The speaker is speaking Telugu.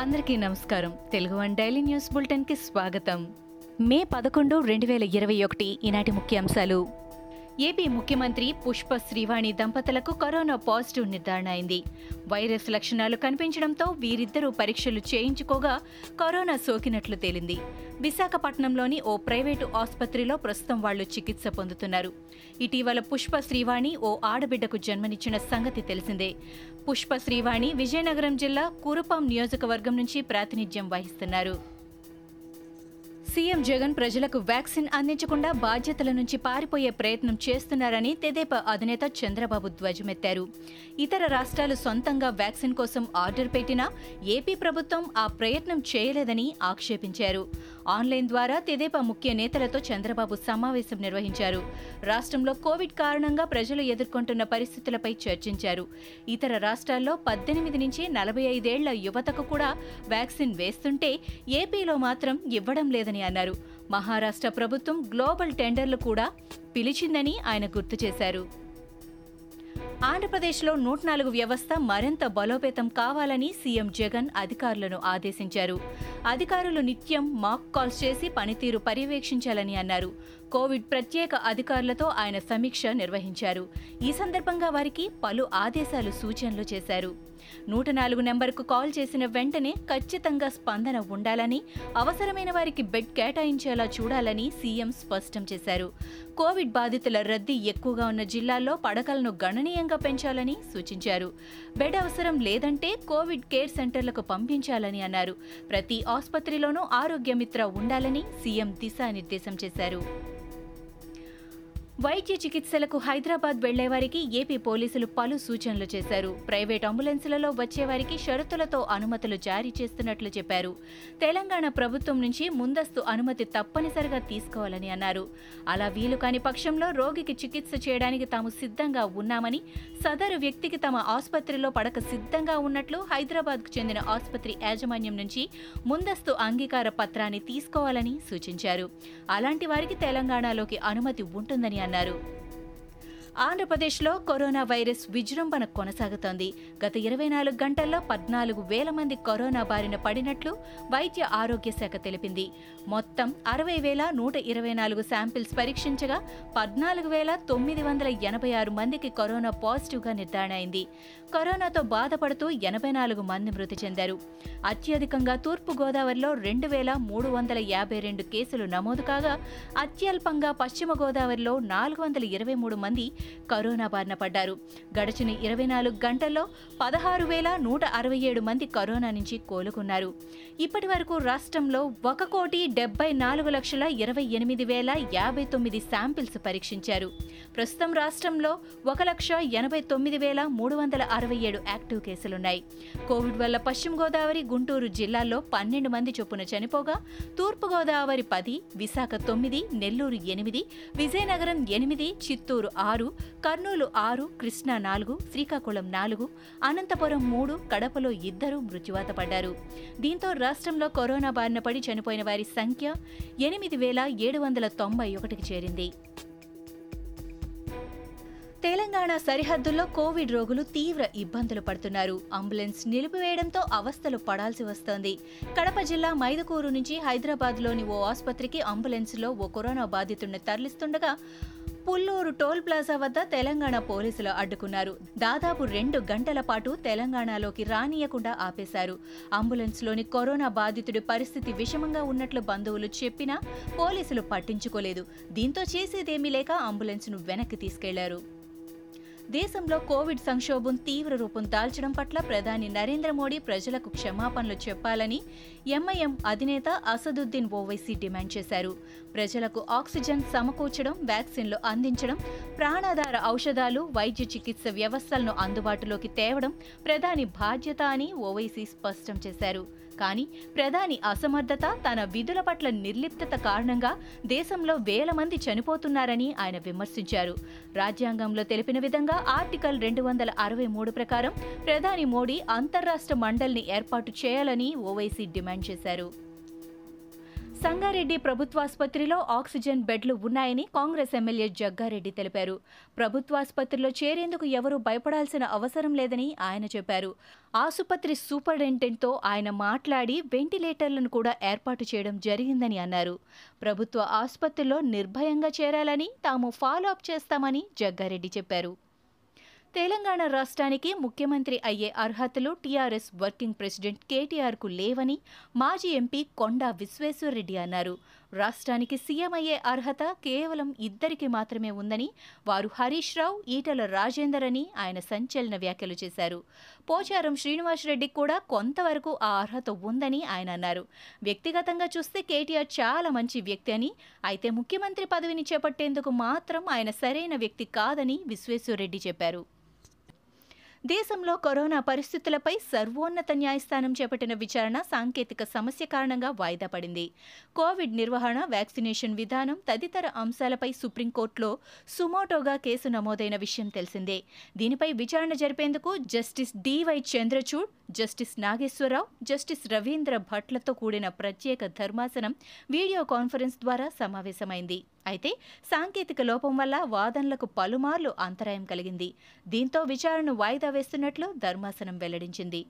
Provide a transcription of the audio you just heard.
అందరికీ నమస్కారం. తెలుగు వన్ డైలీ న్యూస్ బులెటిన్కి స్వాగతం. మే పదకొండు రెండు వేల ఇరవై ఒకటి ఈనాటి ముఖ్యాంశాలు. ఏపీ ముఖ్యమంత్రి పుష్ప శ్రీవాణి దంపతులకు కరోనా పాజిటివ్ నిర్ధారణ అయింది. వైరస్ లక్షణాలు కనిపించడంతో వీరిద్దరూ పరీక్షలు చేయించుకోగా కరోనా సోకినట్లు తేలింది. విశాఖపట్నంలోని ఓ ప్రైవేటు ఆసుపత్రిలో ప్రస్తుతం వాళ్ళు చికిత్స పొందుతున్నారు. ఇటీవల పుష్ప శ్రీవాణి ఓ ఆడబిడ్డకు జన్మనిచ్చిన సంగతి తెలిసిందే. పుష్ప శ్రీవాణి విజయనగరం జిల్లా కురుపాం నియోజకవర్గం నుంచి ప్రాతినిధ్యం వహిస్తున్నారు. సీఎం జగన్ ప్రజలకు వ్యాక్సిన్ అందించకుండా బాధ్యతల నుంచి పారిపోయే ప్రయత్నం చేస్తున్నారని తెదేపా అధినేత చంద్రబాబు ధ్వజమెత్తారు. ఇతర రాష్ట్రాలు సొంతంగా వ్యాక్సిన్ కోసం ఆర్డర్ పెట్టినా ఏపీ ప్రభుత్వం ఆ ప్రయత్నం చేయలేదని ఆక్షేపించారు. ఆన్లైన్ ద్వారా తెదేపా ముఖ్య నేతలతో చంద్రబాబు సమావేశం నిర్వహించారు. రాష్ట్రంలో కోవిడ్ కారణంగా ప్రజలు ఎదుర్కొంటున్న పరిస్థితులపై చర్చించారు. ఇతర రాష్ట్రాల్లో పద్దెనిమిది నుంచి నలభై ఐదేళ్ళ యువతకు కూడా వ్యాక్సిన్ వేస్తుంటే ఏపీలో మాత్రం ఇవ్వడం లేదని అన్నారు. మహారాష్ట్ర ప్రభుత్వం గ్లోబల్ టెండర్లు కూడా పిలిచిందని ఆయన గుర్తు చేశారు. ఆంధ్రప్రదేశ్లో నూట నాలుగు వ్యవస్థ మరింత బలోపేతం కావాలని సీఎం జగన్ అధికారులను ఆదేశించారు. అధికారులు నిత్యం మాక్ కాల్స్ చేసి పనితీరు పర్యవేక్షించాలని అన్నారు. కోవిడ్ ప్రత్యేక అధికారులతో ఆయన సమీక్ష నిర్వహించారు. ఈ సందర్భంగా వారికి పలు ఆదేశాలు సూచనలు చేశారు. నూట నాలుగు నెంబర్కు కాల్ చేసిన వెంటనే ఖచ్చితంగా స్పందన ఉండాలని అవసరమైన వారికి బెడ్ కేటాయించేలా చూడాలని సీఎం స్పష్టం చేశారు. కోవిడ్ బాధితుల రద్దీ ఎక్కువగా ఉన్న జిల్లాల్లో పడకలను గణనీయంగా పెంచాలని సూచించారు. బెడ్ అవసరం లేదంటే కోవిడ్ కేర్ సెంటర్లకు పంపించాలని అన్నారు. ప్రతి ఆసుపత్రిలోనూ ఆరోగ్య మిత్ర ఉండాలని సీఎం దిశానిర్దేశం చేశారు. వైద్య చికిత్సలకు హైదరాబాద్ వెళ్ళేవారికి ఏపీ పోలీసులు పలు సూచనలు చేశారు. ప్రైవేట్ అంబులెన్సులలో వచ్చేవారికి షరతులతో అనుమతులు జారీ చేస్తున్నట్లు చెప్పారు. తెలంగాణ ప్రభుత్వం నుంచి ముందస్తు అనుమతి తప్పనిసరిగా తీసుకోవాలని అన్నారు. అలా వీలు కాని పక్షంలో రోగికి చికిత్స చేయడానికి తాము సిద్ధంగా ఉన్నామని సదరు వ్యక్తికి తమ ఆసుపత్రిలో పడక సిద్ధంగా ఉన్నట్లు హైదరాబాద్కు చెందిన ఆసుపత్రి యాజమాన్యం నుంచి ముందస్తు అంగీకార పత్రాన్ని తీసుకోవాలని సూచించారు. అలాంటి వారికి తెలంగాణలోకి అనుమతి ఉంటుందని అన్నారు. ఆంధ్రప్రదేశ్లో కరోనా వైరస్ విజృంభణ కొనసాగుతోంది. గత ఇరవై నాలుగు గంటల్లో పద్నాలుగు వేల మంది కరోనా బారిన పడినట్లు వైద్య ఆరోగ్య శాఖ తెలిపింది. మొత్తం అరవై వేల నూట ఇరవై నాలుగు శాంపిల్స్ పరీక్షించగా పద్నాలుగు వేల తొమ్మిది వందల ఎనభై ఆరు మందికి కరోనా పాజిటివ్గా నిర్ధారణ అయింది కరోనాతో బాధపడుతూ ఎనభై నాలుగు మంది మృతి చెందారు. అత్యధికంగా తూర్పు గోదావరిలో రెండు వేల మూడు వందల యాభై రెండు కేసులు నమోదు కాగా అత్యల్పంగా పశ్చిమ గోదావరిలో నాలుగు వందల ఇరవై మూడు మంది కరోనా బారిన పడ్డారు. గడిచిన ఇరవై నాలుగు గంటల్లో పదహారు వేల నూట అరవై ఏడు మంది కరోనా నుంచి కోలుకున్నారు. ఇప్పటి వరకు రాష్ట్రంలో ఒక కోటి డెబ్బై నాలుగు లక్షల ఇరవై ఎనిమిది వేల యాభై తొమ్మిది శాంపిల్స్ పరీక్షించారు. ప్రస్తుతం రాష్ట్రంలో ఒక లక్ష ఎనభై తొమ్మిది వేల మూడు వందల అరవై ఏడు యాక్టివ్ కేసులున్నాయి. కోవిడ్ వల్ల పశ్చిమ గోదావరి గుంటూరు జిల్లాల్లో పన్నెండు మంది చొప్పున చనిపోగా తూర్పు గోదావరి పది విశాఖ తొమ్మిది నెల్లూరు ఎనిమిది విజయనగరం ఎనిమిది చిత్తూరు ఆరు కర్నూలు ఆరు కృష్ణా నాలుగు శ్రీకాకుళం నాలుగు అనంతపురం మూడు కడపలో ఇద్దరు మృత్యువాత పడ్డారు. దీంతో రాష్ట్రంలో కరోనా బారిన పడి చనిపోయిన వారి సంఖ్య ఎనిమిది వేల ఏడు వందల తొంభై ఒకటికి చేరింది. తెలంగాణ సరిహద్దుల్లో కోవిడ్ రోగులు తీవ్ర ఇబ్బందులు పడుతున్నారు. అంబులెన్స్ నిలిపివేయడంతో అవస్థలు పడాల్సి వస్తోంది. కడప జిల్లా మైదుకూరు నుంచి హైదరాబాద్లోని ఓ ఆసుపత్రికి అంబులెన్స్లో ఓ కరోనా బాధితుడిని తరలిస్తుండగా పుల్లూరు టోల్ ప్లాజా వద్ద తెలంగాణ పోలీసులు అడ్డుకున్నారు. దాదాపు రెండు గంటల పాటు తెలంగాణలోకి రానియకుండా ఆపేశారు. అంబులెన్స్లోని కరోనా బాధితుడి పరిస్థితి విషమంగా ఉన్నట్లు బంధువులు చెప్పినా పోలీసులు పట్టించుకోలేదు. దీంతో చేసేదేమీ లేక అంబులెన్స్ను వెనక్కి తీసుకెళ్ళారు. దేశంలో కోవిడ్ సంక్షోభం తీవ్ర రూపం దాల్చడం పట్ల ప్రధాని నరేంద్ర మోడీ ప్రజలకు క్షమాపణలు చెప్పాలని ఎంఐఎం అధినేత అసదుద్దీన్ ఓవైసీ డిమాండ్ చేశారు. ప్రజలకు ఆక్సిజన్ సమకూర్చడం వ్యాక్సిన్లు అందించడం ప్రాణాధార ఔషధాలు వైద్య చికిత్స వ్యవస్థలను అందుబాటులోకి తేవడం ప్రధాని బాధ్యత అని ఓవైసీ స్పష్టం చేశారు. కానీ ప్రధాని అసమర్థత తన విధుల పట్ల నిర్లిప్తత కారణంగా దేశంలో వేల మంది చనిపోతున్నారని ఆయన విమర్శించారు. రాజ్యాంగంలో తెలిపిన విధంగా ఆర్టికల్ రెండు వందల అరవై మూడు ప్రకారం ప్రధాని మోడీ అంతర్రాష్ట్ర మండలిని ఏర్పాటు చేయాలని ఓవైసీ డిమాండ్ చేశారు. సంగారెడ్డి ప్రభుత్వాసుపత్రిలో ఆక్సిజన్ బెడ్లు ఉన్నాయని కాంగ్రెస్ ఎమ్మెల్యే జగ్గారెడ్డి తెలిపారు. ప్రభుత్వాసుపత్రిలో చేరేందుకు ఎవరూ భయపడాల్సిన అవసరం లేదని ఆయన చెప్పారు. ఆసుపత్రి సూపరింటెండెంట్తో ఆయన మాట్లాడి వెంటిలేటర్లను కూడా ఏర్పాటు చేయడం జరిగిందని అన్నారు. ప్రభుత్వ ఆసుపత్రిలో నిర్భయంగా చేరాలని తాము ఫాలో అప్ చేస్తామని జగ్గారెడ్డి చెప్పారు. తెలంగాణ రాష్ట్రానికి ముఖ్యమంత్రి అయ్యే అర్హతలు టీఆర్ఎస్ వర్కింగ్ ప్రెసిడెంట్ కేటీఆర్కు లేవని మాజీ ఎంపీ కొండా విశ్వేశ్వరరెడ్డి అన్నారు. రాష్ట్రానికి సీఎం అయ్యే అర్హత కేవలం ఇద్దరికి మాత్రమే ఉందని వారు హరీష్ రావు ఈటల రాజేందర్ అని ఆయన సంచలన వ్యాఖ్యలు చేశారు. పోచారం శ్రీనివాసరెడ్డికి కూడా కొంతవరకు ఆ అర్హత ఉందని ఆయన అన్నారు. వ్యక్తిగతంగా చూస్తే కేటీఆర్ చాలా మంచి వ్యక్తి అని అయితే ముఖ్యమంత్రి పదవిని చేపట్టేందుకు మాత్రం ఆయన సరైన వ్యక్తి కాదని విశ్వేశ్వరరెడ్డి చెప్పారు. దేశంలో కరోనా పరిస్థితులపై సర్వోన్నత న్యాయస్థానం చేపట్టిన విచారణ సాంకేతిక సమస్య కారణంగా వాయిదా పడింది. కోవిడ్ నిర్వహణ వ్యాక్సినేషన్ విధానం తదితర అంశాలపై సుప్రీంకోర్టులో సుమోటోగా కేసు నమోదైన విషయం తెలిసిందే. దీనిపై విచారణ జరిపేందుకు justice DY Chandrachud justice Nageswara Rao justice Ravindra భట్లతో కూడిన ప్రత్యేక ధర్మాసనం వీడియో కాన్ఫరెన్స్ ద్వారా సమావేశమైంది. అయితే సాంకేతిక లోపం వల్ల వాదనలకు పలుమార్లు అంతరాయం కలిగింది. దీంతో విచారణను వాయిదా వేస్తున్నట్లు ధర్మాసనం వెల్లడించింది.